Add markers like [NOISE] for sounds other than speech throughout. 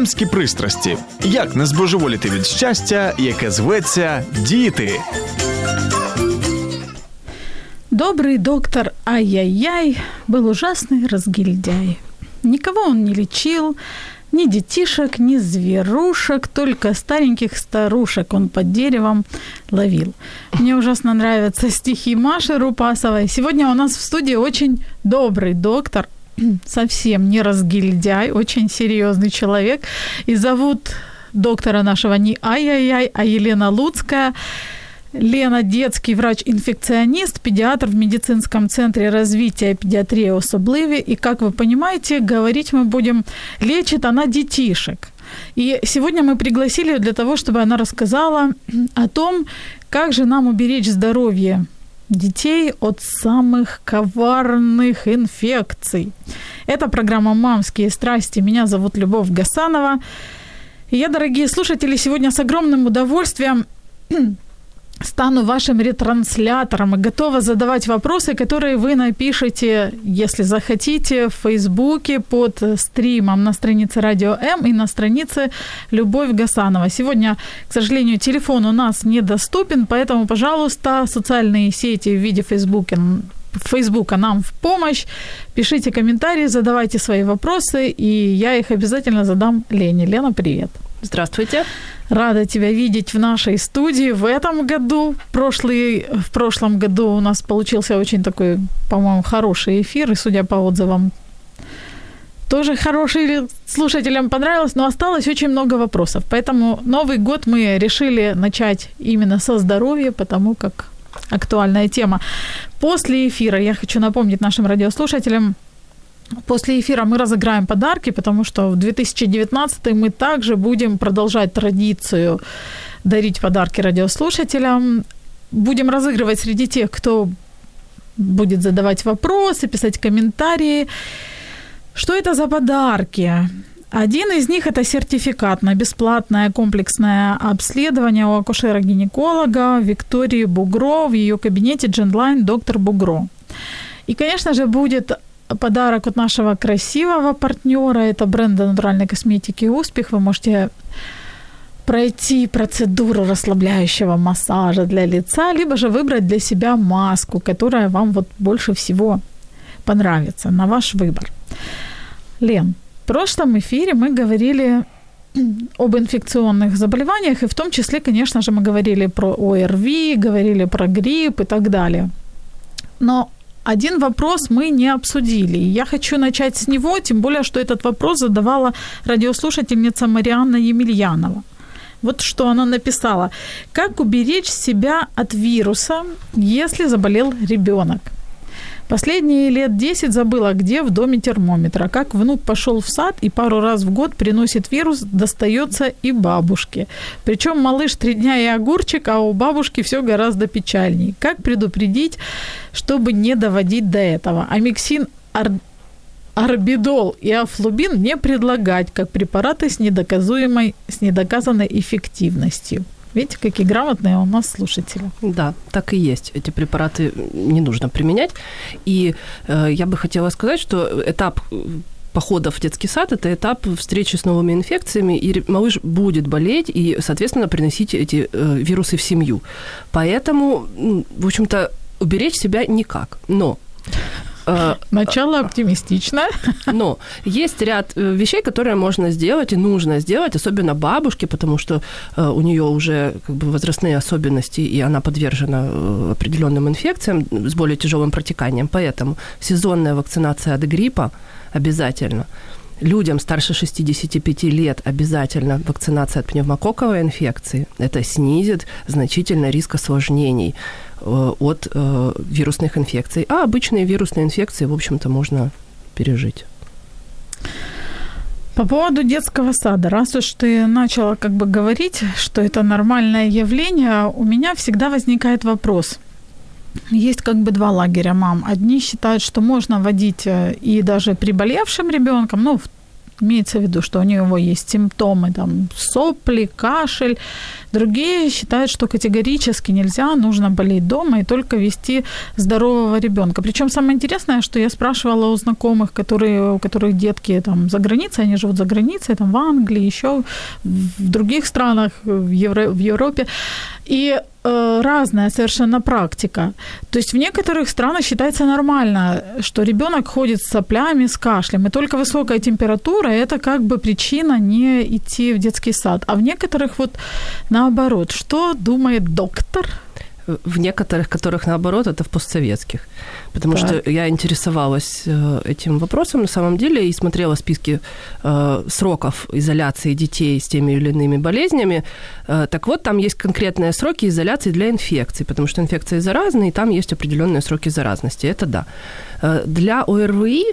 Мамські пристрасті. Як не збожеволіти від щастя, яке зветься діти. Добрый доктор Ай-яй-яй был ужасный разгильдяй. Никого он не лечил, ни детишек, ни зверушек, только стареньких старушек он под деревом ловил. Мне ужасно нравятся стихи Маши Рупасовой. Сегодня у нас в студии очень добрый доктор, [CLEARS THROAT] совсем не разгильдяй, очень серьезный человек. И зовут доктора нашего не Ай-яй-яй, а Елена Луцкая. Лена – детский врач-инфекционист, педиатр в медицинском центре развития педиатрии особливі. И, как вы понимаете, говорить мы будем, лечит она детишек. И сегодня мы пригласили ее для того, чтобы она рассказала [CLEARS THROAT] о том, как же нам уберечь здоровье детей от самых коварных инфекций. Это программа «Мамские страсти». Меня зовут Любовь Гасанова. И я, дорогие слушатели, сегодня с огромным удовольствием стану вашим ретранслятором и готова задавать вопросы, которые вы напишите, если захотите, в Фейсбуке под стримом на странице Радио М и на странице Любовь Гасанова. Сегодня, к сожалению, телефон у нас недоступен, поэтому, пожалуйста, социальные сети в виде Фейсбука Фейсбука нам в помощь. Пишите комментарии, задавайте свои вопросы, и я их обязательно задам Лене. Лена, привет. Здравствуйте. Рада тебя видеть в нашей студии в этом году. Прошлый, в прошлом году у нас получился очень такой, по-моему, хороший эфир, и судя по отзывам, тоже хороший слушателям понравилось, но осталось очень много вопросов. Поэтому Новый год мы решили начать именно со здоровья, потому как актуальная тема. После эфира я хочу напомнить нашим радиослушателям, После эфира мы разыграем подарки, потому что в 2019 мы также будем продолжать традицию дарить подарки радиослушателям. Будем разыгрывать среди тех, кто будет задавать вопросы, писать комментарии. Что это за подарки? Один из них – это сертификат на бесплатное комплексное обследование у акушера-гинеколога Виктории Бугро в ее кабинете Genline доктор Бугро. И, конечно же, будет подарок от нашего красивого партнера. Это бренда натуральной косметики «Успех». Вы можете пройти процедуру расслабляющего массажа для лица, либо же выбрать для себя маску, которая вам вот больше всего понравится, на ваш выбор. Лен, в прошлом эфире мы говорили [CLEARS THROAT] об инфекционных заболеваниях, и в том числе, конечно же, мы говорили про ОРВИ, говорили про грипп и так далее. Но один вопрос мы не обсудили. Я хочу начать с него, тем более, что этот вопрос задавала радиослушательница Марианна Емельянова. Вот что она написала. Как уберечь себя от вируса, если заболел ребенок? Последние лет 10 забыла, где в доме термометра. Как внук пошел в сад и пару раз в год приносит вирус, достается и бабушке. Причем малыш три дня и огурчик, а у бабушки все гораздо печальней. Как предупредить, чтобы не доводить до этого? Амиксин ар... Арбидол и афлубин не предлагать как препараты с недоказуемой, с недоказанной эффективностью. Видите, какие грамотные у нас слушатели. Да, так и есть. Эти препараты не нужно применять. И э, я бы хотела сказать, что этап походов в детский сад – это этап встречи с новыми инфекциями, и малыш будет болеть и, соответственно, приносить эти э, вирусы в семью. Поэтому, в общем-то, уберечь себя никак. Но Э, Начало оптимистично. [LAUGHS] Но есть ряд э, вещей, которые можно сделать и нужно сделать, особенно бабушке, потому что э, у нее уже как бы возрастные особенности, и она подвержена определенным инфекциям с более тяжелым протеканием. Поэтому сезонная вакцинация от гриппа обязательно. Людям старше 65 лет обязательно вакцинация от пневмококковой инфекции. Это снизит значительно риск осложнений Э, от э, вирусных инфекций. А обычные вирусные инфекции, в общем-то, можно пережить. По поводу детского сада, раз уж ты начала как бы говорить, что это нормальное явление, у меня всегда возникает вопрос. Есть как бы два лагеря мам. Одни считают, что можно водить э, и даже приболевшим ребенком, ну, имеется в виду, что у него есть симптомы, там, сопли, кашель. Другие считают, что категорически нельзя, нужно болеть дома и только вести здорового ребенка. Причем самое интересное, что я спрашивала у знакомых, которые, у которых детки там за границей, они живут за границей, там в Англии, еще в других странах, в, Евро, в Европе. И разная совершенно практика. То есть в некоторых странах считается нормально, что ребенок ходит с соплями, с кашлем, и только высокая температура это как бы причина не идти в детский сад. А в некоторых вот наоборот, что думает доктор? В некоторых, которых наоборот, это в постсоветских. Потому так. что я интересовалась э, этим вопросом на самом деле и смотрела списки э, сроков изоляции детей с теми или иными болезнями. Э, так вот, там есть конкретные сроки изоляции для инфекций, потому что инфекции заразны, и там есть определенные сроки заразности. Это да. Для ОРВИ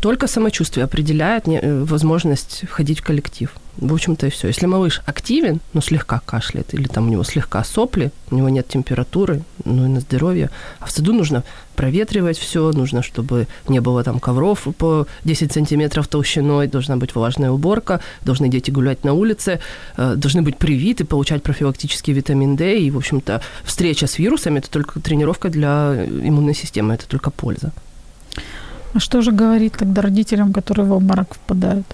только самочувствие определяет возможность входить в коллектив. В общем-то и все. Если малыш активен, но слегка кашляет, или там у него слегка сопли, у него нет температуры, ну и на здоровье, а в саду нужно проветривать все, нужно, чтобы не было там ковров по 10 сантиметров толщиной, должна быть влажная уборка, должны дети гулять на улице, э, должны быть привиты, получать профилактический витамин D, и, в общем-то, встреча с вирусами – это только тренировка для иммунной системы, это только польза. А что же говорить тогда родителям, которые в обморок впадают?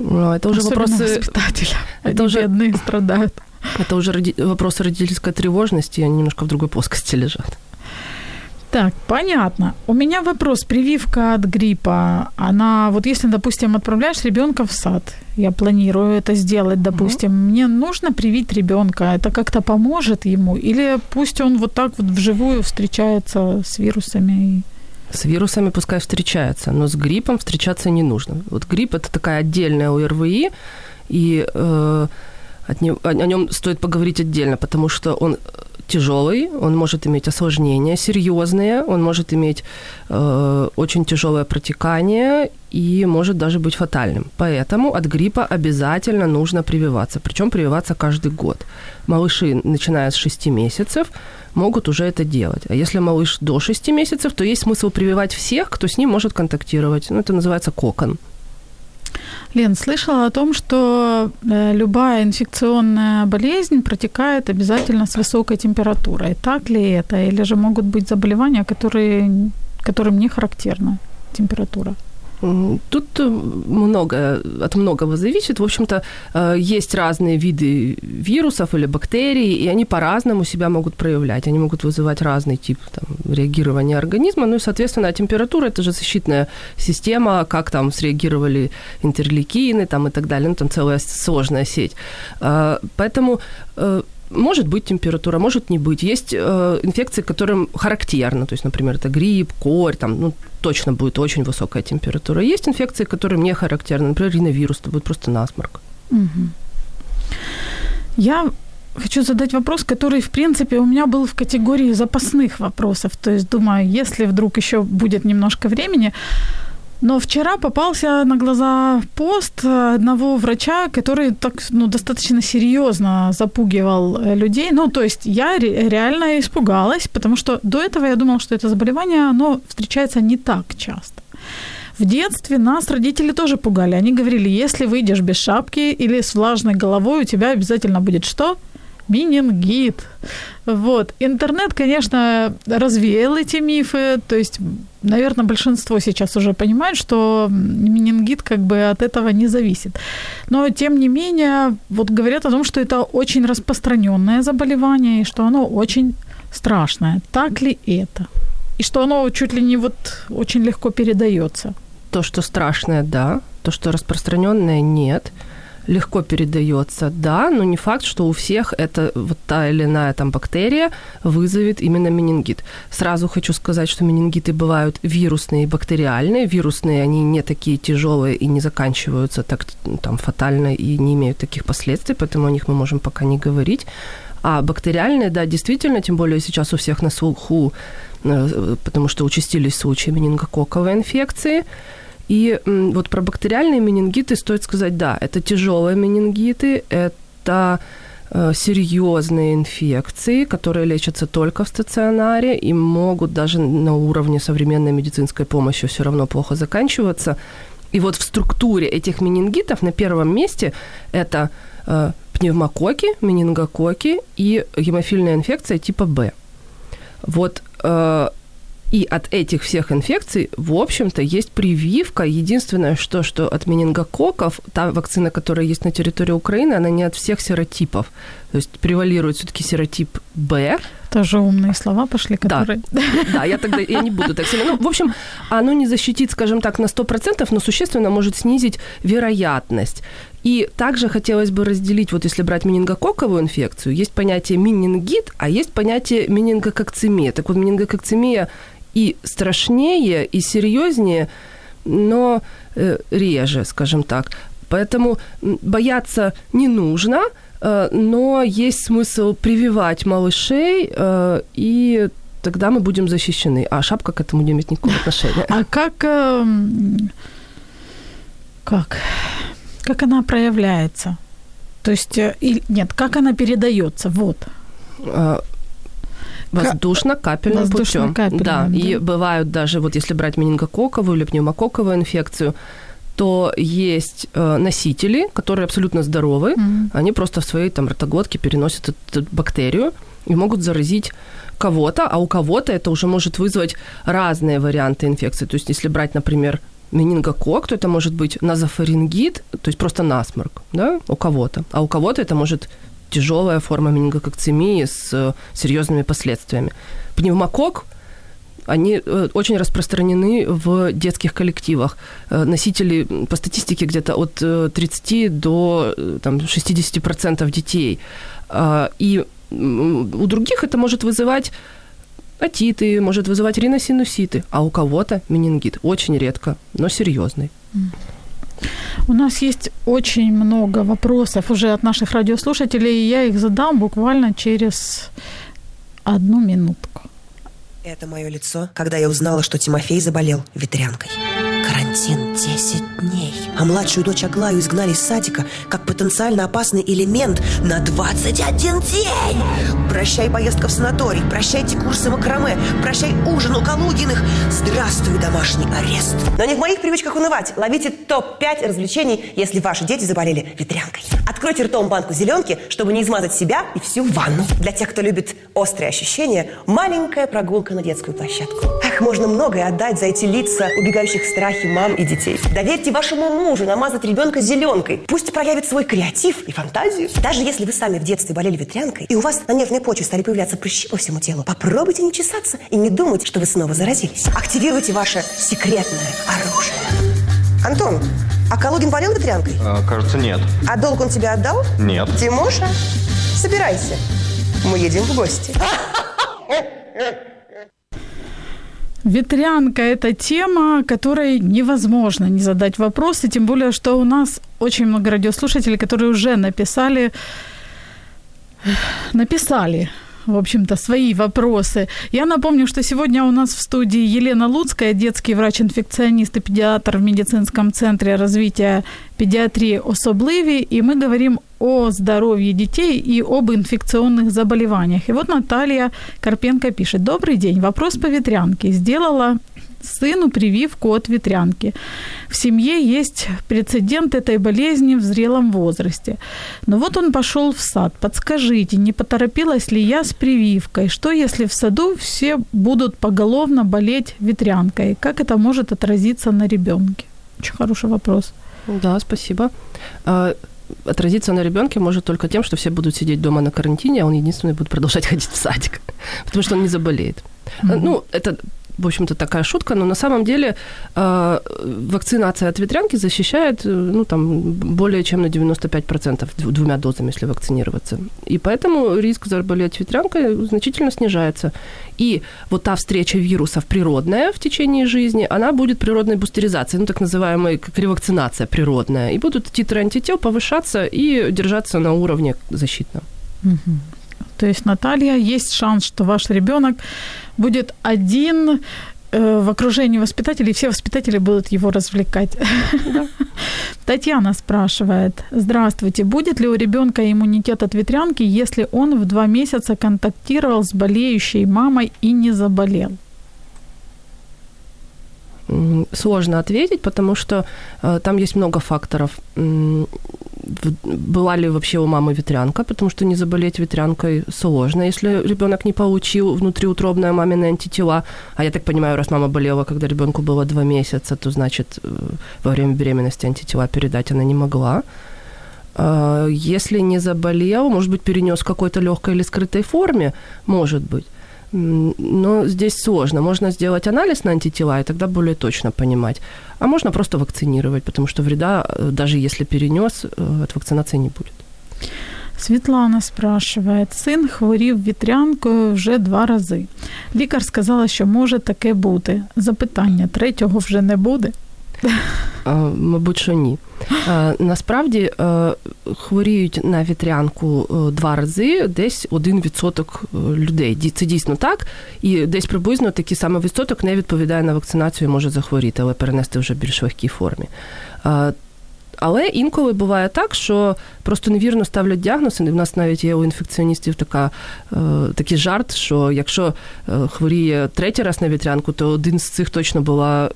Ну, это уже Особенно вопросы... воспитателя. [LAUGHS] Они это уже бедные страдают. Это уже роди... вопросы родительской тревожности, они немножко в другой плоскости лежат. Так, понятно. У меня вопрос. Прививка от гриппа, она, вот если, допустим, отправляешь ребенка в сад, я планирую это сделать, допустим, mm мне нужно привить ребенка, это как-то поможет ему, или пусть он вот так вот вживую встречается с вирусами? С вирусами пускай встречается, но с гриппом встречаться не нужно. Вот грипп это такая отдельная ОРВИ, и э, от не, о, о нем стоит поговорить отдельно, потому что он тяжелый, он может иметь осложнения серьезные, он может иметь э, очень тяжелое протекание и может даже быть фатальным. Поэтому от гриппа обязательно нужно прививаться, причем прививаться каждый год. Малыши, начиная с 6 месяцев, могут уже это делать. А если малыш до 6 месяцев, то есть смысл прививать всех, кто с ним может контактировать. Ну, это называется кокон. Лен, слышала о том, что э, любая инфекционная болезнь протекает обязательно с высокой температурой. Так ли это? Или же могут быть заболевания, которые, которым не характерна температура? Тут э, много, от многого зависит. В общем-то, э, есть разные виды вирусов или бактерий, и они по-разному себя могут проявлять. Они могут вызывать разный тип там, реагирования организма. Ну и, соответственно, температура – это же защитная система, как там среагировали интерлейкины там, и так далее. Ну, там целая сложная сеть. Э, поэтому может быть температура, может не быть. Есть э, инфекции, которым характерно, то есть, например, это грипп, корь, там, ну, точно будет очень высокая температура. Есть инфекции, которые не характерны, например, риновирус, это будет просто насморк. Я хочу задать вопрос, который, в принципе, у меня был в категории запасных вопросов. То есть, думаю, если вдруг еще будет немножко времени, но вчера попался на глаза пост одного врача, который так ну, достаточно серьезно запугивал э, людей. Ну, то есть я реально испугалась, потому что до этого я думала, что это заболевание, оно встречается не так часто. В детстве нас родители тоже пугали. Они говорили, если выйдешь без шапки или с влажной головой, у тебя обязательно будет что? Менингит. Вот. Интернет, конечно, развеял эти мифы. То есть, наверное, большинство сейчас уже понимает, что менингит как бы от этого не зависит. Но, тем не менее, вот говорят о том, что это очень распространенное заболевание и что оно очень страшное. Так ли это? И что оно чуть ли не вот очень легко передается? То, что страшное, да. То, что распространенное, нет легко передается, да, но не факт, что у всех это вот та или иная там бактерия вызовет именно менингит. Сразу хочу сказать, что менингиты бывают вирусные и бактериальные. Вирусные, они не такие тяжелые и не заканчиваются так там фатально и не имеют таких последствий, поэтому о них мы можем пока не говорить. А бактериальные, да, действительно, тем более сейчас у всех на слуху, э, потому что участились случаи менингококковой инфекции – И вот про бактериальные менингиты стоит сказать, да, это тяжелые менингиты, это э, серьезные инфекции, которые лечатся только в стационаре и могут даже на уровне современной медицинской помощи все равно плохо заканчиваться. И вот в структуре этих менингитов на первом месте это э, пневмококи, менингококи и гемофильная инфекция типа Б. Вот э, и от этих всех инфекций, в общем-то, есть прививка. Единственное, что, что от менингококков, та вакцина, которая есть на территории Украины, она не от всех серотипов. То есть превалирует все-таки серотип Б. Тоже умные слова пошли, которые... Да, [LAUGHS] да я тогда я не буду так сильно... Ну, в общем, оно не защитит, скажем так, на 100%, но существенно может снизить вероятность. И также хотелось бы разделить, вот если брать менингококковую инфекцию, есть понятие менингит, а есть понятие менингококцемия. Так вот, менингококцемия и страшнее, и серьезнее, но э, реже, скажем так. Поэтому бояться не нужно, э, но есть смысл прививать малышей, э, и тогда мы будем защищены. А шапка к этому не имеет никакого [LAUGHS] отношения. А как... Э, как? Как она проявляется? То есть, и, нет, как она передается? Вот. Воздушно-капельным Воздушно путем. Да, да, и бывают даже, вот если брать менингококковую или пневмококковую инфекцию, то есть э, носители, которые абсолютно здоровы, mm-hmm. они просто в своей там ротоглотке переносят эту бактерию и могут заразить кого-то, а у кого-то это уже может вызвать разные варианты инфекции. То есть если брать, например, менингокок, то это может быть назофарингит, то есть просто насморк, да, у кого-то. А у кого-то это может тяжелая форма менингококцемии с э, серьезными последствиями. Пневмокок они э, очень распространены в детских коллективах. Э, носители по статистике где-то от 30 до там, 60% детей. И у других это может вызывать отиты, может вызывать риносинуситы, а у кого-то менингит. Очень редко, но серьезный. У нас есть очень много вопросов уже от наших радиослушателей, и я их задам буквально через одну минутку. Это мое лицо, когда я узнала, что Тимофей заболел ветрянкой. Карантин 10 дней. А младшую дочь Аглаю изгнали из садика как потенциально опасный элемент на 21 день. Прощай поездка в санаторий, прощайте курсы макраме, прощай ужин у Калугиных. Здравствуй, домашний арест. Но не в моих привычках унывать. Ловите топ-5 развлечений, если ваши дети заболели ветрянкой. Откройте ртом банку зеленки, чтобы не измазать себя и всю ванну. Для тех, кто любит острые ощущения, маленькая прогулка на детскую площадку. Ах, можно многое отдать за эти лица, убегающих в мам и детей. Доверьте вашему мужу намазать ребенка зеленкой. Пусть проявит свой креатив и фантазию. Даже если вы сами в детстве болели ветрянкой, и у вас на нервной почве стали появляться прыщи по всему телу, попробуйте не чесаться и не думать, что вы снова заразились. Активируйте ваше секретное оружие. Антон, а Калугин болел ветрянкой? А, кажется, нет. А долг он тебе отдал? Нет. Тимоша, собирайся. Мы едем в гости. [LAUGHS] Ветрянка – это тема, которой невозможно не задать вопросы, тем более, что у нас очень много радиослушателей, которые уже написали, написали в общем-то, свои вопросы. Я напомню, что сегодня у нас в студии Елена Луцкая, детский врач-инфекционист и педиатр в медицинском центре развития педиатрии «Особливі», и мы говорим о здоровье детей и об инфекционных заболеваниях. И вот Наталья Карпенко пишет. Добрый день. Вопрос по ветрянке. Сделала сыну прививку от ветрянки. В семье есть прецедент этой болезни в зрелом возрасте. Но вот он пошел в сад. Подскажите, не поторопилась ли я с прививкой? Что если в саду все будут поголовно болеть ветрянкой? Как это может отразиться на ребенке? Очень хороший вопрос. Да, спасибо. Отразиться на ребенке может только тем, что все будут сидеть дома на карантине, а он единственный будет продолжать [LAUGHS] ходить в садик, потому что он не заболеет. Mm-hmm. Ну, это в общем-то, такая шутка, но на самом деле э, вакцинация от ветрянки защищает, э, ну, там, более чем на 95% двумя дозами, если вакцинироваться. И поэтому риск заболеть ветрянкой значительно снижается. И вот та встреча вирусов природная в течение жизни, она будет природной бустеризацией, ну, так называемая как ревакцинация природная. И будут титры антител повышаться и держаться на уровне защитном. То есть, Наталья, есть шанс, что ваш ребенок будет один э, в окружении воспитателей, все воспитатели будут его развлекать. [LAUGHS] Татьяна спрашивает, здравствуйте, будет ли у ребенка иммунитет от ветрянки, если он в два месяца контактировал с болеющей мамой и не заболел? Сложно ответить, потому что э, там есть много факторов. Была ли вообще у мамы ветрянка, потому что не заболеть ветрянкой сложно, если ребенок не получил внутриутробное маминые антитела. А я так понимаю, раз мама болела, когда ребенку было два месяца, то значит э, во время беременности антитела передать она не могла. Э, если не заболел, может быть, перенес в какой-то легкой или скрытой форме, может быть. Но здесь сложно. Можно сделать анализ на антитела и тогда более точно понимать. А можно просто вакцинировать, потому что вреда, э, даже если перенес, э, от вакцинации не будет. Світлана спрашивает, син хворів вітрянкою вже два рази. Лікар сказала, що може таке бути. Запитання третього вже не буде. Мабуть, що ні. Насправді хворіють на вітрянку два рази десь один відсоток людей. Це дійсно так. І десь приблизно такий саме відсоток не відповідає на вакцинацію і може захворіти, але перенести вже більш легкій формі. Але інколи буває так, що просто невірно ставлять діагноз, і в нас навіть є у інфекціоністів така, е, такий жарт, що якщо е, хворіє третій раз на вітрянку, то один з цих точно була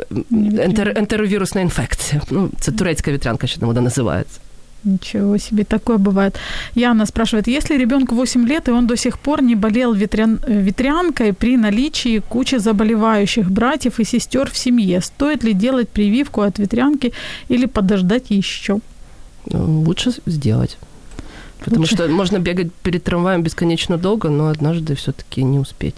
ентер, ентеровірусна інфекція. Ну, Це турецька вітрянка, що там вона називається. Ничего себе, такое бывает. Яна спрашивает, если ребенку 8 лет, и он до сих пор не болел ветрян... ветрянкой при наличии кучи заболевающих братьев и сестер в семье, стоит ли делать прививку от ветрянки или подождать еще? Ну, лучше сделать. Потому Лучше. что можно бегать перед трамваем бесконечно долго, но однажды все-таки не успеть.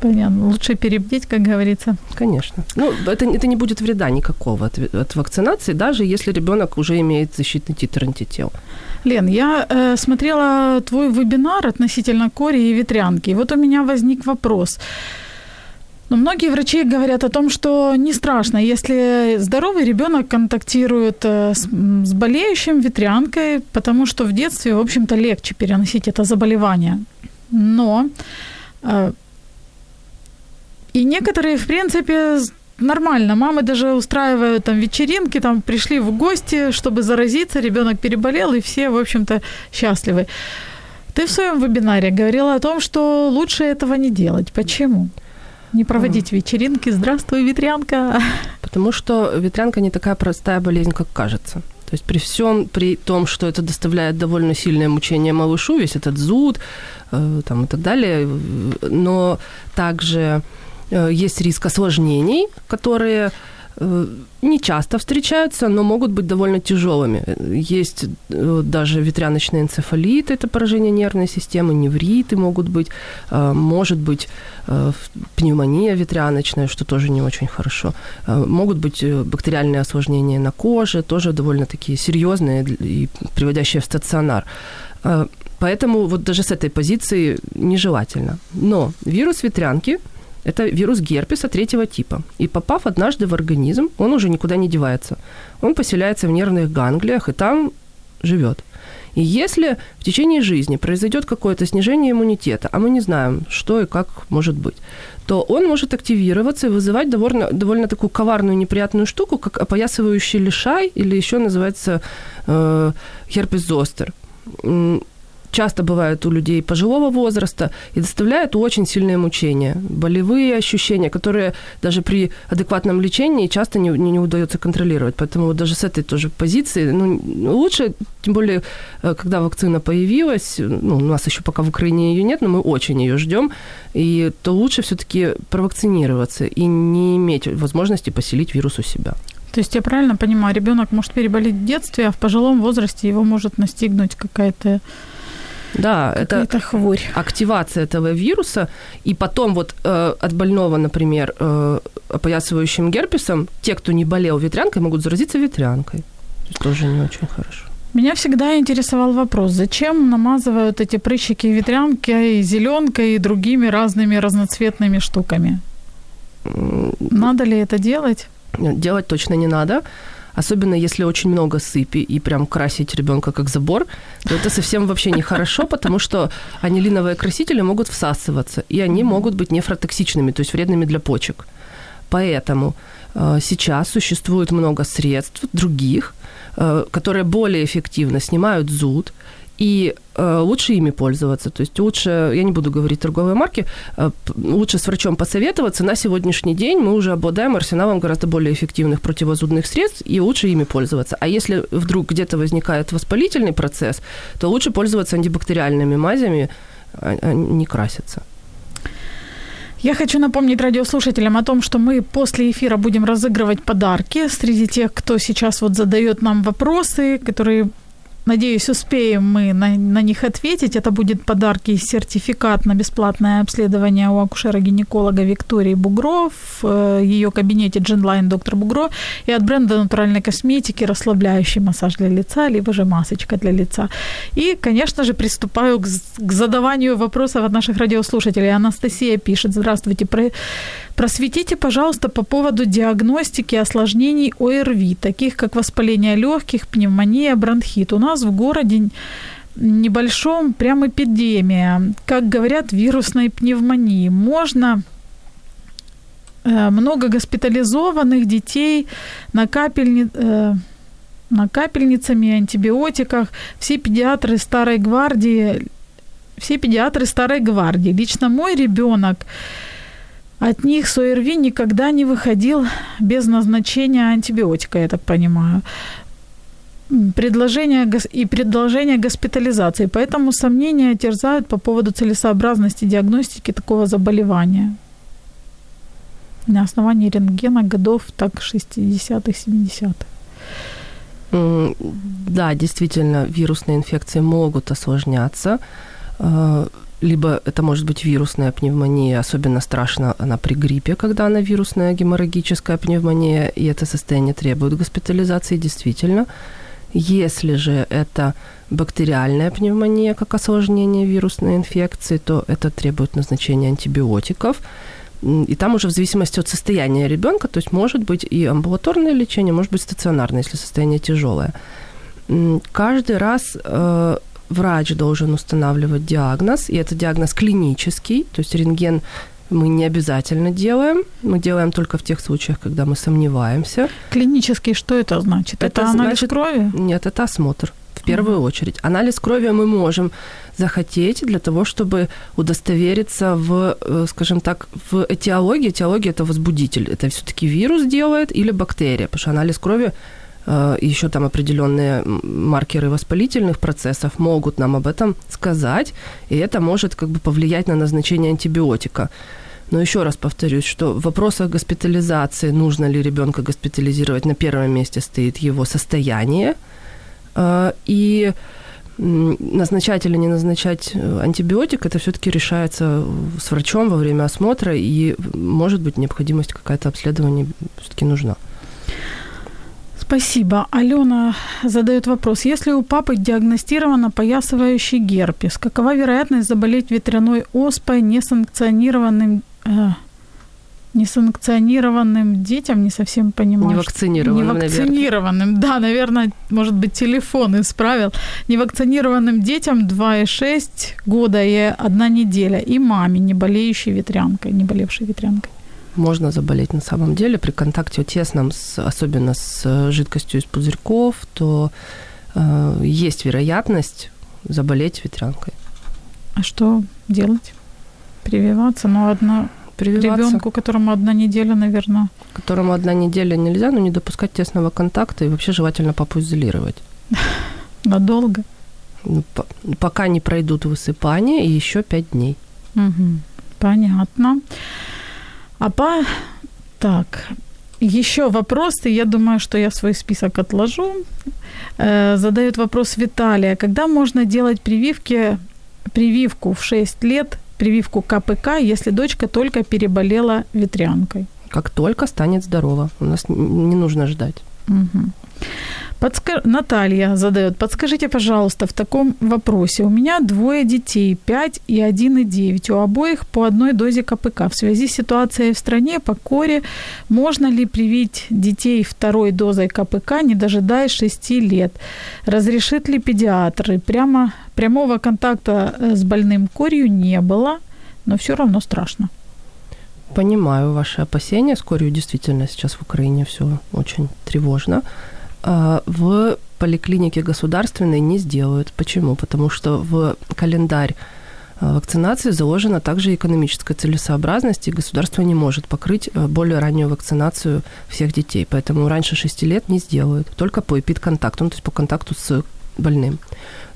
Понятно. Лучше перебдеть, как говорится. Конечно. Ну, это, это не будет вреда никакого от, от вакцинации, даже если ребенок уже имеет защитный титр антител. Лен, я э, смотрела твой вебинар относительно кори и ветрянки. И вот у меня возник вопрос. Но ну, многие врачи говорят о том, что не страшно, если здоровый ребенок контактирует э, с, с болеющим ветрянкой, потому что в детстве, в общем-то, легче переносить это заболевание. Но э, и некоторые, в принципе, нормально. Мамы даже устраивают там вечеринки, там пришли в гости, чтобы заразиться, ребенок переболел, и все, в общем-то, счастливы. Ты в своем вебинаре говорила о том, что лучше этого не делать. Почему? Не проводить вечеринки. Здравствуй, ветрянка. [LAUGHS] Потому что ветрянка не такая простая болезнь, как кажется. То есть при всем, при том, что это доставляет довольно сильное мучение малышу, весь этот зуд э, там, и так далее, но также Э, есть риск осложнений, которые э, не часто встречаются, но могут быть довольно тяжелыми. Есть э, даже ветряночный энцефалит, это поражение нервной системы, невриты могут быть, может быть пневмония ветряночная, что тоже не очень хорошо. Могут быть бактериальные осложнения на коже, тоже довольно такие серьезные и приводящие в стационар. Поэтому вот даже с этой позиции нежелательно. Но вирус ветрянки – это вирус герпеса третьего типа. И попав однажды в организм, он уже никуда не девается. Он поселяется в нервных ганглиях и там живет. И если в течение жизни произойдет какое-то снижение иммунитета, а мы не знаем, что и как может быть, то он может активироваться и вызывать довольно, довольно такую коварную неприятную штуку, как опоясывающий лишай, или еще называется э, герпес зостер часто бывает у людей пожилого возраста и доставляет очень сильные мучения, болевые ощущения, которые даже при адекватном лечении часто не, не, не удается контролировать. Поэтому вот даже с этой тоже позиции ну, лучше, тем более, э, когда вакцина появилась, ну, у нас еще пока в Украине ее нет, но мы очень ее ждем, и то лучше все-таки провакцинироваться и не иметь возможности поселить вирус у себя. То есть я правильно понимаю, ребенок может переболеть в детстве, а в пожилом возрасте его может настигнуть какая-то да, это хворь. активация этого вируса, и потом вот э, от больного, например, э, опоясывающим герпесом, те, кто не болел ветрянкой, могут заразиться ветрянкой. То тоже не очень хорошо. Меня всегда интересовал вопрос, зачем намазывают эти прыщики ветрянкой, зеленкой и другими разными разноцветными штуками? Надо ли это делать? Делать точно не надо особенно если очень много сыпи и прям красить ребенка как забор, то это совсем вообще нехорошо, потому что анилиновые красители могут всасываться, и они могут быть нефротоксичными, то есть вредными для почек. Поэтому э, сейчас существует много средств других, э, которые более эффективно снимают зуд, и э, лучше ими пользоваться. То есть лучше, я не буду говорить торговые марки, э, лучше с врачом посоветоваться. На сегодняшний день мы уже обладаем арсеналом гораздо более эффективных противозудных средств, и лучше ими пользоваться. А если вдруг где-то возникает воспалительный процесс, то лучше пользоваться антибактериальными мазями, а, а не краситься. Я хочу напомнить радиослушателям о том, что мы после эфира будем разыгрывать подарки среди тех, кто сейчас вот задает нам вопросы, которые Надеюсь, успеем мы на, на них ответить. Это будет подарки и сертификат на бесплатное обследование у акушера-гинеколога Виктории Бугров, в э, ее кабинете Genline доктор Бугро и от бренда натуральной косметики расслабляющий массаж для лица, либо же масочка для лица. И, конечно же, приступаю к, к задаванию вопросов от наших радиослушателей. Анастасия пишет, здравствуйте, про, просветите, пожалуйста, по поводу диагностики осложнений ОРВИ, таких как воспаление легких, пневмония, бронхит. У нас в городе небольшом прям эпидемия, как говорят, вирусной пневмонии. Можно э, много госпитализованных детей на, капельни, э, на капельницами, антибиотиках. Все педиатры старой гвардии, все педиатры старой гвардии. Лично мой ребенок от них с ОРВИ никогда не выходил без назначения антибиотика, я так понимаю предложение и предложение госпитализации. Поэтому сомнения терзают по поводу целесообразности диагностики такого заболевания. На основании рентгена годов так 60-х, 70-х. Да, действительно, вирусные инфекции могут осложняться. Либо это может быть вирусная пневмония, особенно страшно она при гриппе, когда она вирусная геморрагическая пневмония, и это состояние требует госпитализации, действительно. Если же это бактериальная пневмония, как осложнение вирусной инфекции, то это требует назначения антибиотиков. И там уже в зависимости от состояния ребенка, то есть может быть и амбулаторное лечение, может быть стационарное, если состояние тяжелое. Каждый раз э, врач должен устанавливать диагноз, и это диагноз клинический, то есть рентген мы не обязательно делаем. Мы делаем только в тех случаях, когда мы сомневаемся. Клинический что это значит? Это, это анализ значит, крови? Нет, это осмотр в первую uh-huh. очередь. Анализ крови мы можем захотеть для того, чтобы удостовериться в, э, скажем так, в этиологии. Этиология – это возбудитель. Это все-таки вирус делает или бактерия, потому что анализ крови еще там определенные маркеры воспалительных процессов могут нам об этом сказать, и это может как бы повлиять на назначение антибиотика. Но еще раз повторюсь, что в вопросах госпитализации, нужно ли ребенка госпитализировать, на первом месте стоит его состояние. А, и назначать или не назначать э, антибиотик, это все-таки решается с врачом во время осмотра, и может быть необходимость какая-то обследования все-таки нужна. Спасибо. Алена задает вопрос. Если у папы диагностировано поясывающий герпес, какова вероятность заболеть ветряной оспой несанкционированным э, несанкционированным детям, не совсем понимаю. Невакцинированным, Невакцинированным, наверное. да, наверное, может быть, телефон исправил. Невакцинированным детям 2,6 года и одна неделя. И маме, не болеющей ветрянкой, не болевшей ветрянкой. Можно заболеть на самом деле при контакте тесном, с, особенно с жидкостью из пузырьков, то э, есть вероятность заболеть ветрянкой. А что делать? Прививаться? Ну, одна прививаться. Ребенку, которому одна неделя, наверное. Которому одна неделя нельзя, но не допускать тесного контакта и вообще желательно папу изолировать. [LAUGHS] Надолго? Ну, пока не пройдут высыпания и еще пять дней. Понятно. А по... Так, еще вопрос, и я думаю, что я свой список отложу. Э, задает вопрос Виталия. Когда можно делать прививки, прививку в 6 лет прививку КПК, если дочка только переболела ветрянкой? Как только станет здорова. У нас не нужно ждать. Угу. Подска... Наталья задает, подскажите, пожалуйста, в таком вопросе. У меня двое детей, 5 и 1,9. У обоих по одной дозе КПК. В связи с ситуацией в стране по коре, можно ли привить детей второй дозой КПК, не дожидаясь 6 лет? Разрешит ли педиатры? Прямо, прямого контакта э, с больным корью не было, но все равно страшно. Понимаю ваши опасения. С корью действительно сейчас в Украине все очень тревожно. А, в поликлинике государственной не сделают. Почему? Потому что в календарь а, вакцинации заложена также экономическая целесообразность, и государство не может покрыть а, более раннюю вакцинацию всех детей. Поэтому раньше 6 лет не сделают, только по эпид-контакту, ну, то есть по контакту с больным.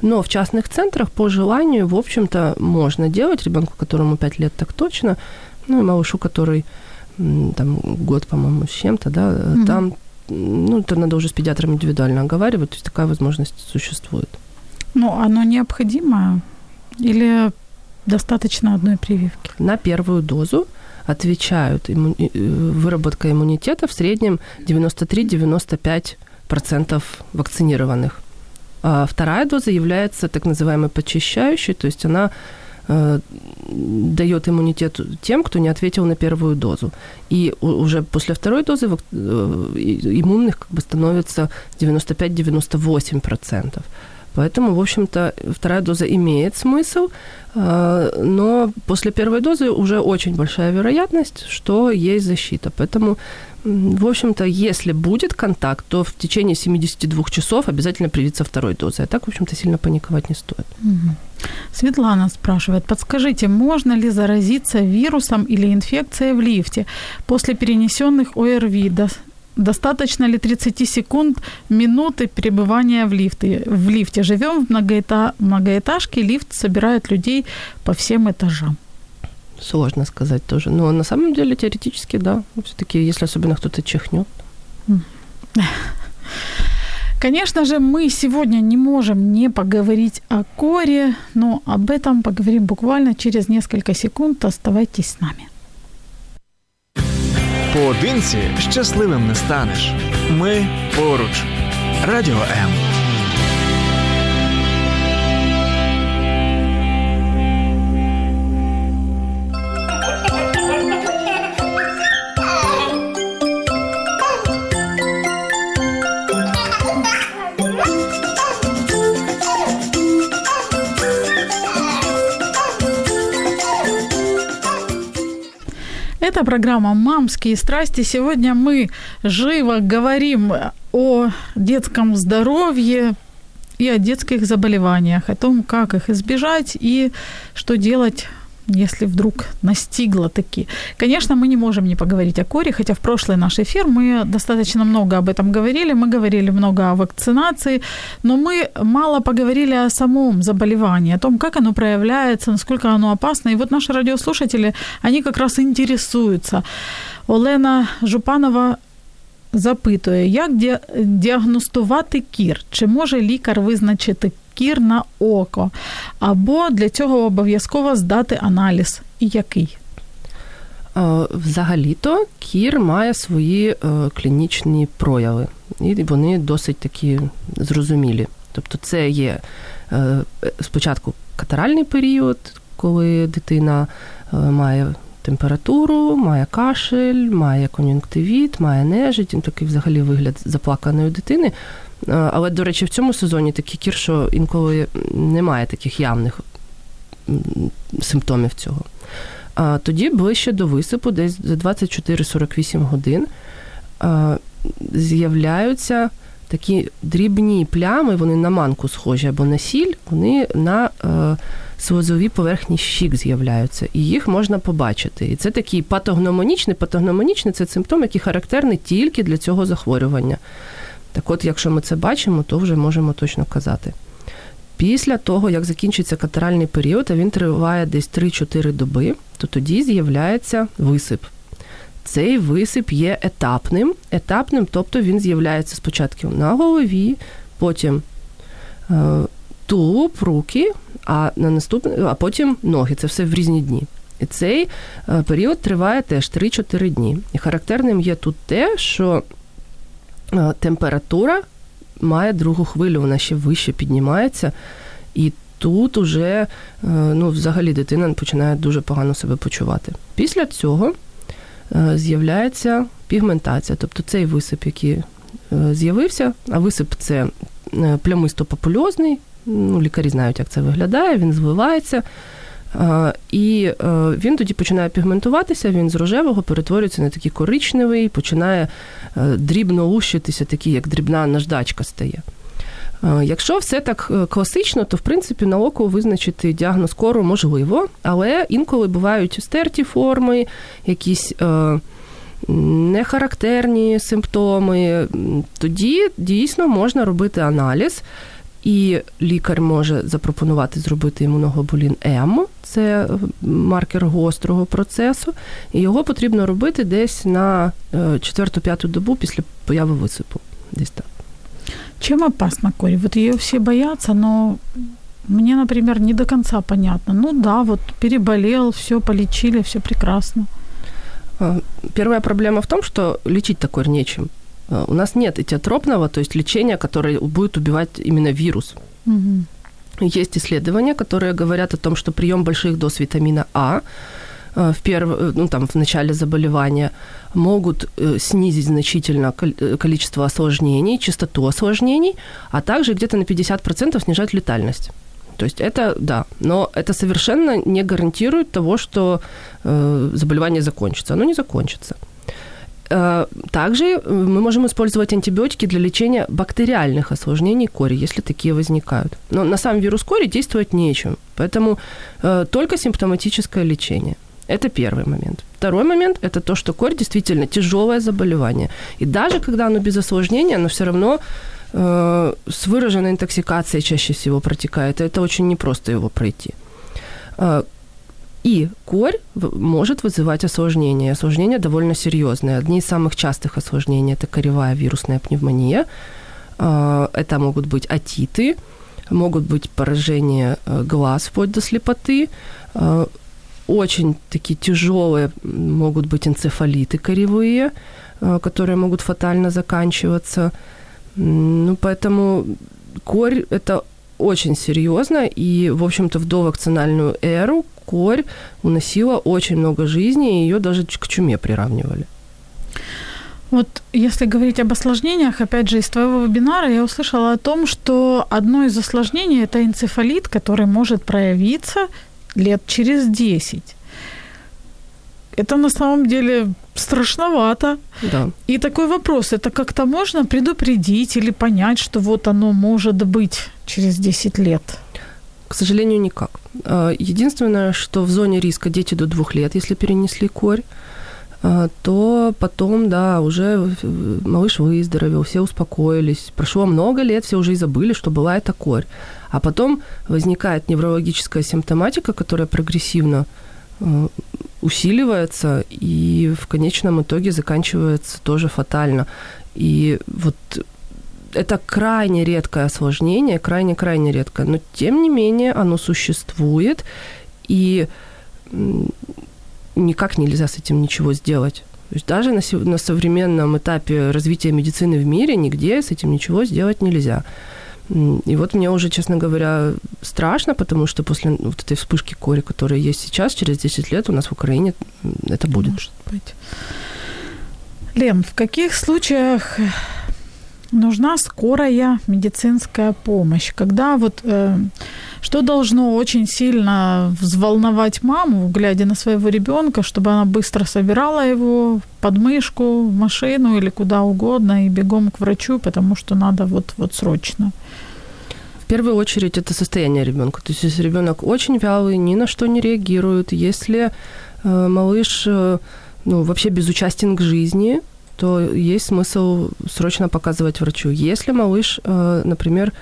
Но в частных центрах по желанию, в общем-то, можно делать ребенку, которому 5 лет так точно, ну и малышу, который там год, по-моему, с чем-то, да, mm-hmm. там, ну, это надо уже с педиатром индивидуально оговаривать, то есть такая возможность существует. Ну, оно необходимо или достаточно одной прививки? На первую дозу отвечают имму... Э, выработка иммунитета в среднем 93-95% вакцинированных. А вторая доза является так называемой почищающей, то есть она дает иммунитет тем, кто не ответил на первую дозу. И уже после второй дозы э, иммунных как бы становится 95-98%. Поэтому, в общем-то, вторая доза имеет смысл, э, но после первой дозы уже очень большая вероятность, что есть защита. Поэтому в общем-то, если будет контакт, то в течение 72 часов обязательно привиться второй дозой. А так, в общем-то, сильно паниковать не стоит. Светлана спрашивает, подскажите, можно ли заразиться вирусом или инфекцией в лифте после перенесенных ОРВИ? Достаточно ли 30 секунд, минуты пребывания в лифте? В лифте живем в многоэтаж... многоэтажке, лифт собирает людей по всем этажам. Сложно сказать тоже. Но на самом деле теоретически, да. Все-таки, если особенно кто-то чихнет. Конечно же, мы сегодня не можем не поговорить о коре, но об этом поговорим буквально через несколько секунд. Оставайтесь с нами. Поодинці щасливим не станеш. Ми поруч. Радіо М. Это программа «Мамские страсти». Сегодня мы живо говорим о детском здоровье и о детских заболеваниях, о том, как их избежать и что делать если вдруг настигло таки. Конечно, мы не можем не поговорить о коре, хотя в прошлый наш эфир мы достаточно много об этом говорили, мы говорили много о вакцинации, но мы мало поговорили о самом заболевании, о том, как оно проявляется, насколько оно опасно. И вот наши радиослушатели, они как раз интересуются. Олена Жупанова запитує, як діагностувати кір? Чи може лікар визначити кір на око, або для цього обов'язково здати аналіз. І який? Взагалі-то кір має свої е, клінічні прояви, і вони досить такі зрозумілі. Тобто, це є е, спочатку катаральний період, коли дитина е, має температуру, має кашель, має кон'юнктивіт, має нежить, такий взагалі вигляд заплаканої дитини. Але, до речі, в цьому сезоні такий кір, що інколи немає таких явних симптомів цього. А тоді ближче до висипу, десь за 24-48 годин, з'являються такі дрібні плями, вони на манку схожі або на сіль, вони на слозовій поверхні щік з'являються, і їх можна побачити. І це такий патогномонічний, патогномонічний це симптом, який характерний тільки для цього захворювання. Так от, якщо ми це бачимо, то вже можемо точно казати. Після того, як закінчиться катаральний період, а він триває десь 3-4 доби, то тоді з'являється висип. Цей висип є етапним, етапним, тобто він з'являється спочатку на голові, потім е, тулуб, руки, а на наступний, а потім ноги. Це все в різні дні. І цей е, період триває теж 3-4 дні. І характерним є тут те, що температура має другу хвилю, вона ще вище піднімається. І тут уже, е, ну, взагалі, дитина починає дуже погано себе почувати. Після цього е, з'являється пігментація, тобто цей висип, який з'явився, а висип це плямисто-попульозний, ну, лікарі знають, як це виглядає, він звивається. І він тоді починає пігментуватися, він з рожевого перетворюється на такий коричневий, починає дрібно лущитися, такий, як дрібна наждачка стає. Якщо все так класично, то в принципі на око визначити діагноз кору можливо, але інколи бувають стерті форми, якісь нехарактерні симптоми, тоді дійсно можна робити аналіз. І лікар може запропонувати зробити імуноглобулін М, це маркер гострого процесу, і його потрібно робити десь на 4-5 добу після появи висипу. Десь так. Чем опасна корь? Вот ее все боятся, но мне, например, не до конца понятно. Ну да, вот переболел, все полечили, все прекрасно. Первая проблема в том, что лечить такой нечем. У нас нет этиотропного, то есть лечения, которое будет убивать именно вирус. Угу. Есть исследования, которые говорят о том, что прием больших доз витамина А в, перв... ну, там, в начале заболевания могут снизить значительно количество осложнений, частоту осложнений, а также где-то на 50% снижать летальность. То есть это, да, но это совершенно не гарантирует того, что э, заболевание закончится. Оно не закончится. Э, также мы можем использовать антибиотики для лечения бактериальных осложнений кори, если такие возникают. Но на сам вирус кори действовать нечем, поэтому э, только симптоматическое лечение. Это первый момент. Второй момент – это то, что корь действительно тяжелое заболевание. И даже когда оно без осложнения, оно все равно э, с выраженной интоксикацией чаще всего протекает. Это очень непросто его пройти. И корь может вызывать осложнения. Осложнения довольно серьезные. Одни из самых частых осложнений – это коревая вирусная пневмония. Э, это могут быть атиты, могут быть поражения э, глаз вплоть до слепоты, э, очень такие тяжелые могут быть энцефалиты коревые, э, которые могут фатально заканчиваться. Ну, поэтому корь – это очень серьезно, и, в общем-то, в довакцинальную эру корь уносила очень много жизни, и ее даже к чуме приравнивали. Вот если говорить об осложнениях, опять же, из твоего вебинара я услышала о том, что одно из осложнений – это энцефалит, который может проявиться лет через 10. Это на самом деле страшновато. Да. И такой вопрос, это как-то можно предупредить или понять, что вот оно может быть через 10 лет? К сожалению, никак. А, единственное, что в зоне риска дети до двух лет, если перенесли корь, а, то потом, да, уже малыш выздоровел, все успокоились. Прошло много лет, все уже и забыли, что была эта корь. А потом возникает неврологическая симптоматика, которая прогрессивно э, усиливается и в конечном итоге заканчивается тоже фатально. И вот это крайне редкое осложнение, крайне-крайне редкое, но тем не менее оно существует, и никак нельзя с этим ничего сделать. То есть даже на, на современном этапе развития медицины в мире нигде с этим ничего сделать нельзя. И вот мне уже, честно говоря, страшно, потому что после вот этой вспышки кори, которая есть сейчас, через 10 лет у нас в Украине это будет. Может быть. Лен, в каких случаях нужна скорая медицинская помощь? Когда вот э, что должно очень сильно взволновать маму, глядя на своего ребенка, чтобы она быстро собирала его под мышку, в машину или куда угодно и бегом к врачу, потому что надо вот, вот срочно? В первую очередь это состояние ребенка. То есть если ребенок очень вялый, ни на что не реагирует, если э, малыш э, ну, вообще безучастен к жизни, то есть смысл срочно показывать врачу. Если малыш, э, например,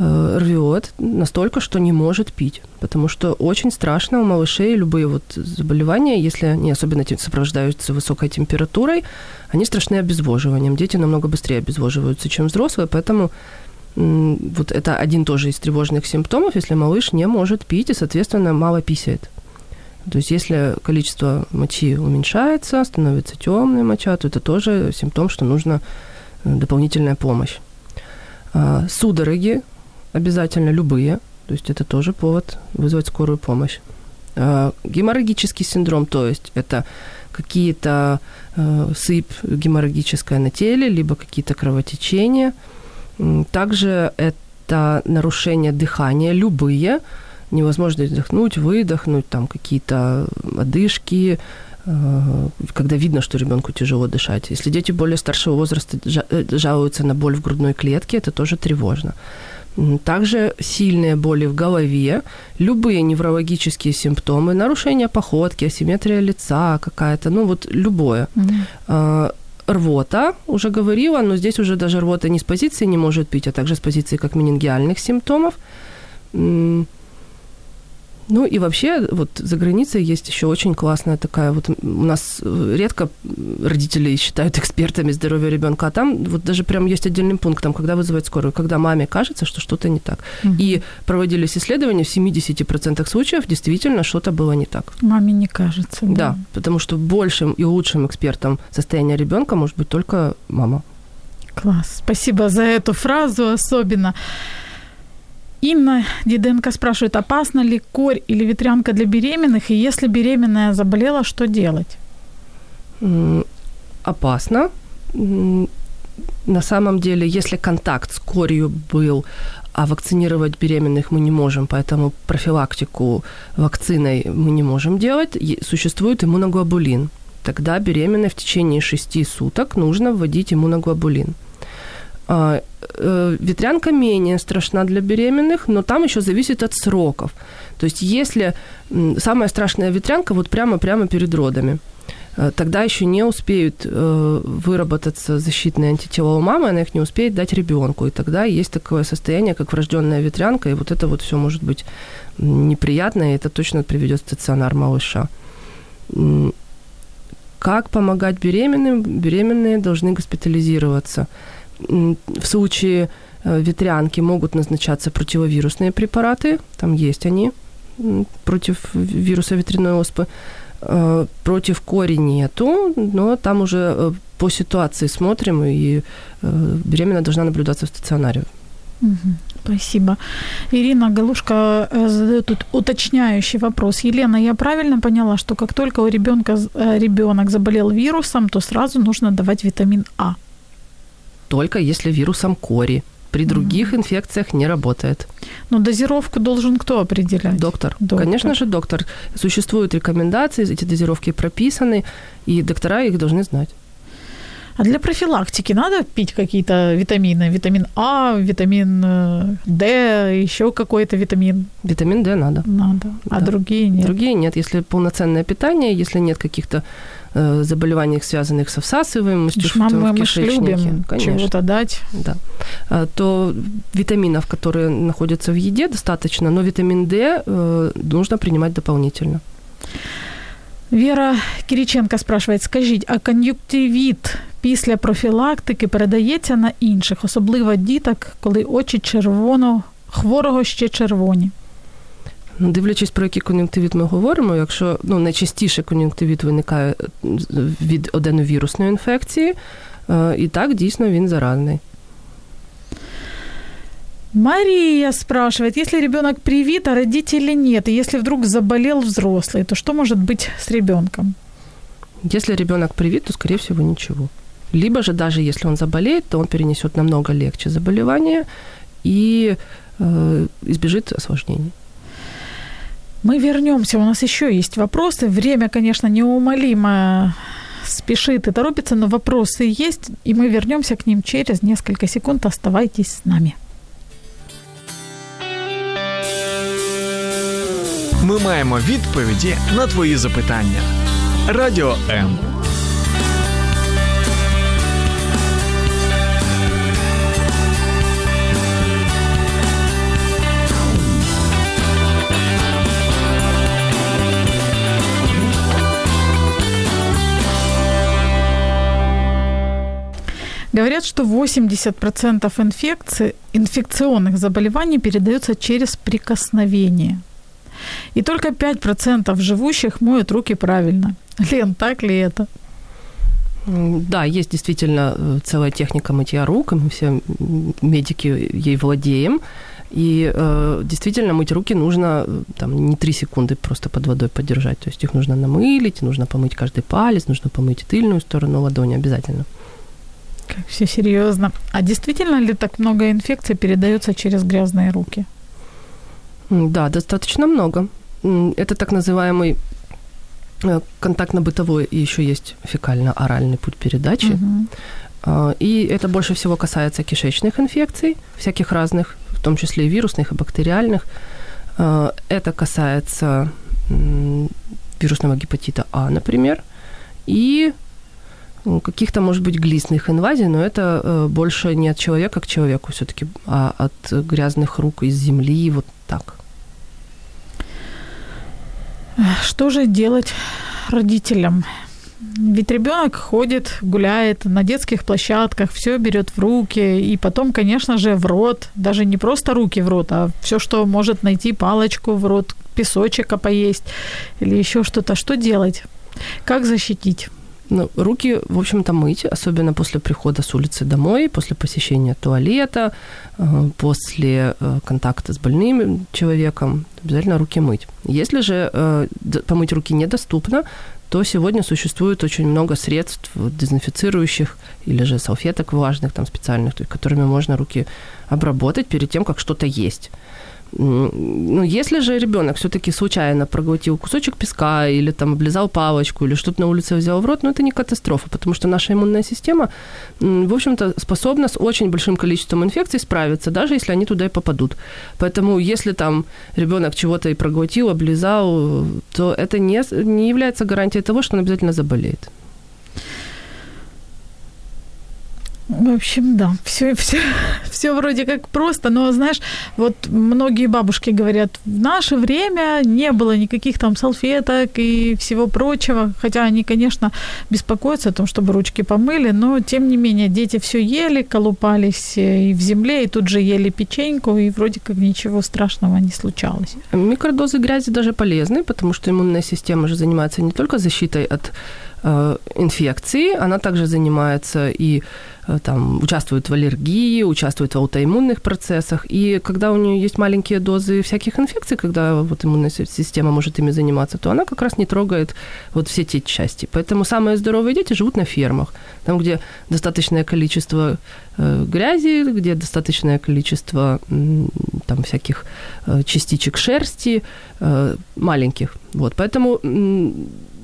э, рвет настолько, что не может пить. Потому что очень страшно у малышей любые вот заболевания, если они особенно сопровождаются высокой температурой, они страшны обезвоживанием. Дети намного быстрее обезвоживаются, чем взрослые, поэтому вот это один тоже из тревожных симптомов, если малыш не может пить и, соответственно, мало писает. То есть если количество мочи уменьшается, становится темная моча, то это тоже симптом, что нужна э, дополнительная помощь. А, судороги обязательно любые, то есть это тоже повод вызвать скорую помощь. А, геморрагический синдром, то есть это какие-то э, сыпь геморрагическая на теле, либо какие-то кровотечения. Также это нарушения дыхания, любые, невозможность вдохнуть, выдохнуть, там какие-то одышки, э, когда видно, что ребенку тяжело дышать. Если дети более старшего возраста э, жалуются на боль в грудной клетке, это тоже тревожно. Также сильные боли в голове, любые неврологические симптомы, нарушение походки, асимметрия лица какая-то, ну вот любое. Mm-hmm. Рвота, уже говорила, но здесь уже даже рвота не с позиции не может пить, а также с позиции как менингиальных симптомов. Ну и вообще, вот за границей есть еще очень классная такая, вот у нас э, редко родители считают экспертами здоровья ребенка, а там вот даже прям есть отдельный пункт, там, когда вызывать скорую, когда маме кажется, что что-то не так. Угу. И проводились исследования, в 70% случаев действительно что-то было не так. Маме не кажется. Да, да потому что большим и лучшим экспертом состояния ребенка может быть только мама. Класс. Спасибо за эту фразу особенно. Инна Диденко спрашивает, опасна ли корь или ветрянка для беременных, и если беременная заболела, что делать? Опасно. На самом деле, если контакт с корью был, а вакцинировать беременных мы не можем, поэтому профилактику вакциной мы не можем делать, существует иммуноглобулин. Тогда беременной в течение 6 суток нужно вводить иммуноглобулин. А, э, ветрянка менее страшна для беременных, но там еще зависит от сроков. То есть если самая страшная ветрянка вот прямо-прямо перед родами, э, тогда еще не успеют э, выработаться защитные антитела у мамы, она их не успеет дать ребенку. И тогда есть такое состояние, как врожденная ветрянка, и вот это вот все может быть неприятно, и это точно приведет в стационар малыша. Как помогать беременным? Беременные должны госпитализироваться в случае э, ветрянки могут назначаться противовирусные препараты, там есть они против вируса ветряной оспы. Э, против кори нету, но там уже э, по ситуации смотрим, и беременная должна наблюдаться в стационаре. Спасибо. Ирина Галушка задает тут уточняющий вопрос. Елена, я правильно поняла, что как только у ребенка ребенок заболел вирусом, то сразу нужно давать витамин А? Только если вирусом кори. При других mm-hmm. инфекциях не работает. Но дозировку должен кто определять? Доктор. доктор. Конечно же, доктор. Существуют рекомендации, эти дозировки прописаны, и доктора их должны знать. А для профилактики надо пить какие-то витамины? Витамин А, витамин э, D, еще какой-то витамин? Витамин D надо. Надо. А да. другие нет? Другие нет. Если полноценное питание, если нет каких-то э, заболеваний, связанных со всасываемостью мы, в кишечнике, мы любим конечно, чего-то дать. Да. А, то витаминов, которые находятся в еде, достаточно, но витамин D э, нужно принимать дополнительно. Вера Кириченко спрашивает, скажіть, а кон'юктивіт після профілактики передається на інших, особливо діток, коли очі червоно, хворого ще червоні? Ну, дивлячись, про який кон'юнктивіт ми говоримо, якщо ну, найчастіше кон'юнктивіт виникає від оденовірусної інфекції, і так дійсно він заразний. Мария спрашивает, если ребенок привит, а родителей нет, и если вдруг заболел взрослый, то что может быть с ребенком? Если ребенок привит, то, скорее всего, ничего. Либо же даже если он заболеет, то он перенесет намного легче заболевание и э, избежит осложнений. Мы вернемся, у нас еще есть вопросы. Время, конечно, неумолимо спешит и торопится, но вопросы есть, и мы вернемся к ним через несколько секунд. Оставайтесь с нами. Ми маємо відповіді на твої запитання. Радіо М. Говорят, что 80% инфекций, инфекционных заболеваний передается через прикосновение. И только 5% живущих моют руки правильно. Лен, так ли это? Да, есть действительно э, целая техника мытья рук, и мы все медики ей владеем. И э, действительно мыть руки нужно э, там, не 3 секунды просто под водой подержать. То есть их нужно намылить, нужно помыть каждый палец, нужно помыть тыльную сторону ладони обязательно. Как все серьезно. А действительно ли так много инфекций передается через грязные руки? Да, достаточно много. Это так называемый э, контактно-бытовой и еще есть фекально-оральный путь передачи. Угу. И это больше всего касается кишечных инфекций, всяких разных, в том числе и вирусных, и бактериальных. А, это касается вирусного гепатита А, например, и каких-то, может быть, глистных инвазий, но это э, больше не от человека к человеку все-таки, а от грязных рук из земли, вот так. Что же делать родителям? Ведь ребенок ходит, гуляет на детских площадках, все берет в руки, и потом, конечно же, в рот, даже не просто руки в рот, а все, что может найти палочку в рот, песочек поесть или еще что-то. Что делать? Как защитить? Ну, руки, в общем-то, мыть, особенно после прихода с улицы домой, после посещения туалета, э, после э, контакта с больным человеком. Обязательно руки мыть. Если же э, помыть руки недоступно, то сегодня существует очень много средств дезинфицирующих или же салфеток влажных, там специальных, которыми можно руки обработать перед тем, как что-то есть. Ну, если же ребенок все-таки случайно проглотил кусочек песка или там облизал палочку или что-то на улице взял в рот, ну, это не катастрофа, потому что наша иммунная система, в общем-то, способна с очень большим количеством инфекций справиться, даже если они туда и попадут. Поэтому, если там ребенок чего-то и проглотил, облизал, то это не, не является гарантией того, что он обязательно заболеет. В общем, да, все, [LAUGHS] все, все вроде как просто, но знаешь, вот многие бабушки говорят, в наше время не было никаких там салфеток и всего прочего, хотя они, конечно, беспокоятся о том, чтобы ручки помыли, но тем не менее дети все ели, колупались и в земле, и тут же ели печеньку, и вроде как ничего страшного не случалось. Микродозы грязи даже полезны, потому что иммунная система же занимается не только защитой от э, инфекции, она также занимается и Э, там, участвует в аллергии, участвует в аутоиммунных процессах. И когда у нее есть маленькие дозы всяких инфекций, когда вот иммунная система может ими заниматься, то она как раз не трогает вот все те части. Поэтому самые здоровые дети живут на фермах, там, где достаточное количество э, грязи, где достаточное количество там всяких э, частичек шерсти маленьких. Вот, поэтому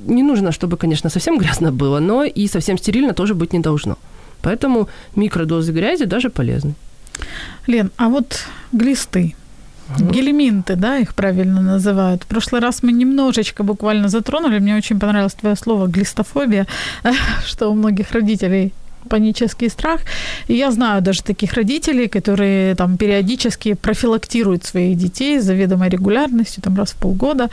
не нужно, чтобы, конечно, совсем [LAUGHS] грязно было, но и совсем стерильно тоже быть не должно. Поэтому микродозы грязи даже полезны. Лен, а вот глисты, Угу. Гельминты, да, их правильно называют. В прошлый раз мы немножечко буквально затронули. Мне очень понравилось твое слово глистофобия, [LAUGHS] что у многих родителей панический страх. И я знаю даже таких родителей, которые там периодически профилактируют своих детей с заведомой регулярностью, там раз в полгода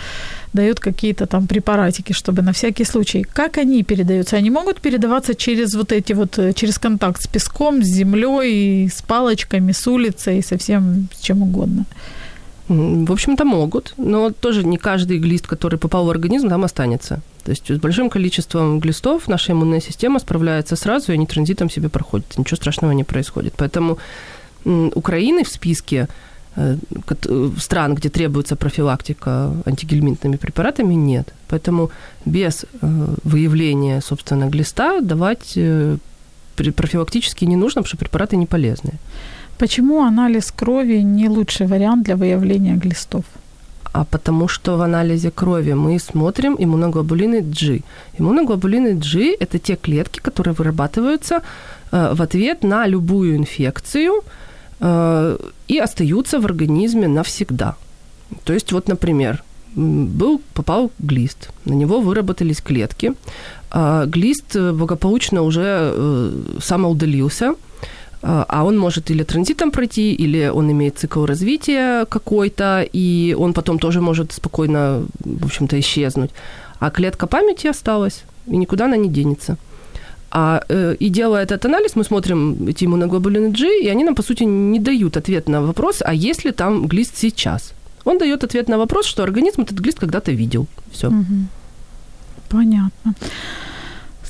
дают какие-то там препаратики, чтобы на всякий случай. Как они передаются? Они могут передаваться через вот эти вот, э, через контакт с песком, с землей, с палочками, с улицей, со всем с чем угодно? В общем-то, могут, но тоже не каждый глист, который попал в организм, там останется. То есть с большим количеством глистов наша иммунная система справляется сразу, и они транзитом себе проходят. Ничего страшного не происходит. Поэтому Украины в списке э, э, стран, где требуется профилактика антигельминтными препаратами, нет. Поэтому без э, выявления, собственно, глиста давать профилактически не нужно, потому что препараты не полезные. Почему анализ крови не лучший вариант для выявления глистов? А потому что в анализе крови мы смотрим иммуноглобулины G. Иммуноглобулины G – это те клетки, которые вырабатываются э, в ответ на любую инфекцию э, и остаются в организме навсегда. То есть вот, например, был, попал глист, на него выработались клетки, а глист благополучно уже э, самоудалился – а, а он может или транзитом пройти, или он имеет цикл развития какой-то, и он потом тоже может спокойно, в общем-то, исчезнуть. А клетка памяти осталась, и никуда она не денется. А, э, и делая этот анализ, мы смотрим эти иммуноглобулины G, и они нам, по сути, не дают ответ на вопрос, а есть ли там глист сейчас. Он дает ответ на вопрос, что организм этот глист когда-то видел. Все. Угу. Понятно.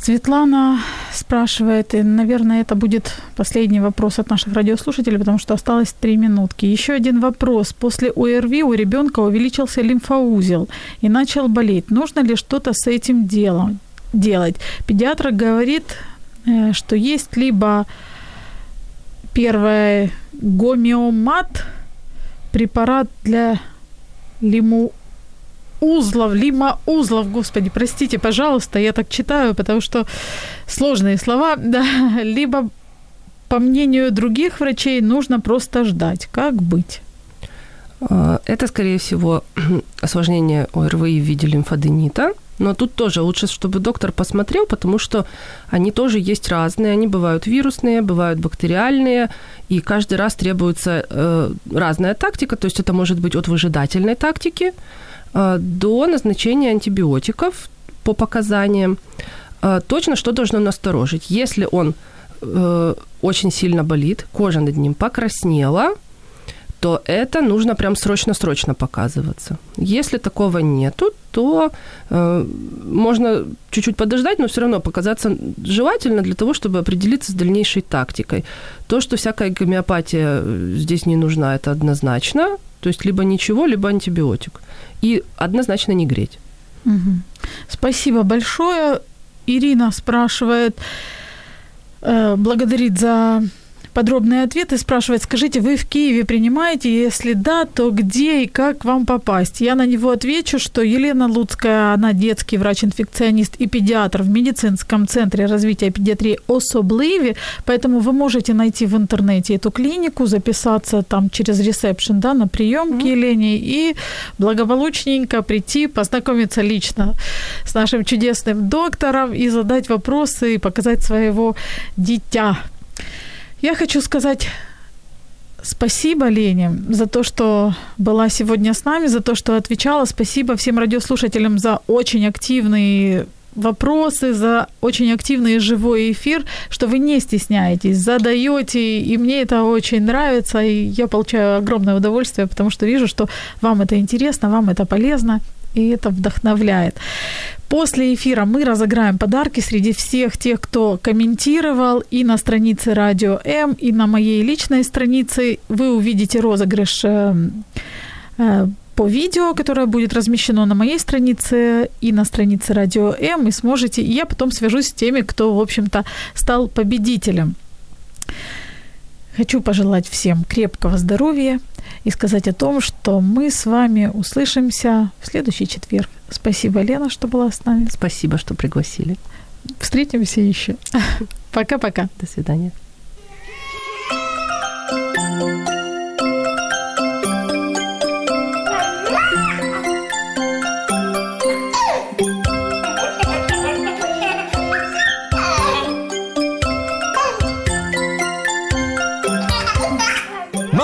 Светлана спрашивает, и, наверное, это будет последний вопрос от наших радиослушателей, потому что осталось три минутки. Еще один вопрос. После ОРВИ у ребенка увеличился лимфоузел и начал болеть. Нужно ли что-то с этим делом делать? Педиатр говорит, э, что есть либо первое гомеомат, препарат для лиму узлов, лима узлов, господи, простите, пожалуйста, я так читаю, потому что сложные слова, [LAUGHS] да, либо по мнению других врачей нужно просто ждать. Как быть? А, это, скорее всего, [CLEARS THROAT] осложнение ОРВИ в виде лимфоденита. Но тут тоже лучше, чтобы доктор посмотрел, потому что они тоже есть разные. Они бывают вирусные, бывают бактериальные, и каждый раз требуется э, разная тактика. То есть это может быть от выжидательной тактики до назначения антибиотиков по показаниям. Э, точно что должно насторожить? Если он э, очень сильно болит, кожа над ним покраснела, то это нужно прям срочно-срочно показываться. Если такого нету, то э, можно чуть-чуть подождать, но все равно показаться желательно для того, чтобы определиться с дальнейшей тактикой. То, что всякая гомеопатия э, здесь не нужна, это однозначно. То есть либо ничего, либо антибиотик. И однозначно не греть. Угу. Спасибо большое. Ирина спрашивает, э, благодарит за подробные ответы, спрашивает, скажите, вы в Киеве принимаете? Если да, то где и как вам попасть? Я на него отвечу, что Елена Луцкая, она детский врач-инфекционист и педиатр в медицинском центре развития педиатрии «Особливі», поэтому вы можете найти в интернете эту клинику, записаться там через ресепшн, да, на прием mm-hmm. к Елене и благополучненько прийти, познакомиться лично с нашим чудесным доктором и задать вопросы, и показать своего дитя. Я хочу сказать спасибо Лене за то, что была сегодня с нами, за то, что отвечала. Спасибо всем радиослушателям за очень активные вопросы, за очень активный живой эфир, что вы не стесняетесь, задаете, и мне это очень нравится, и я получаю огромное удовольствие, потому что вижу, что вам это интересно, вам это полезно, и это вдохновляет. После эфира мы разыграем подарки среди всех тех, кто комментировал и на странице Радио М, и на моей личной странице. Вы увидите розыгрыш э, э, по видео, которое будет размещено на моей странице и на странице Радио М, и сможете, и я потом свяжусь с теми, кто, в общем-то, стал победителем. Хочу пожелать всем крепкого здоровья и сказать о том, что мы с вами услышимся в следующий четверг. Спасибо, Лена, что была с нами. Спасибо, что пригласили. Встретимся еще. [LAUGHS] Пока-пока. До свидания.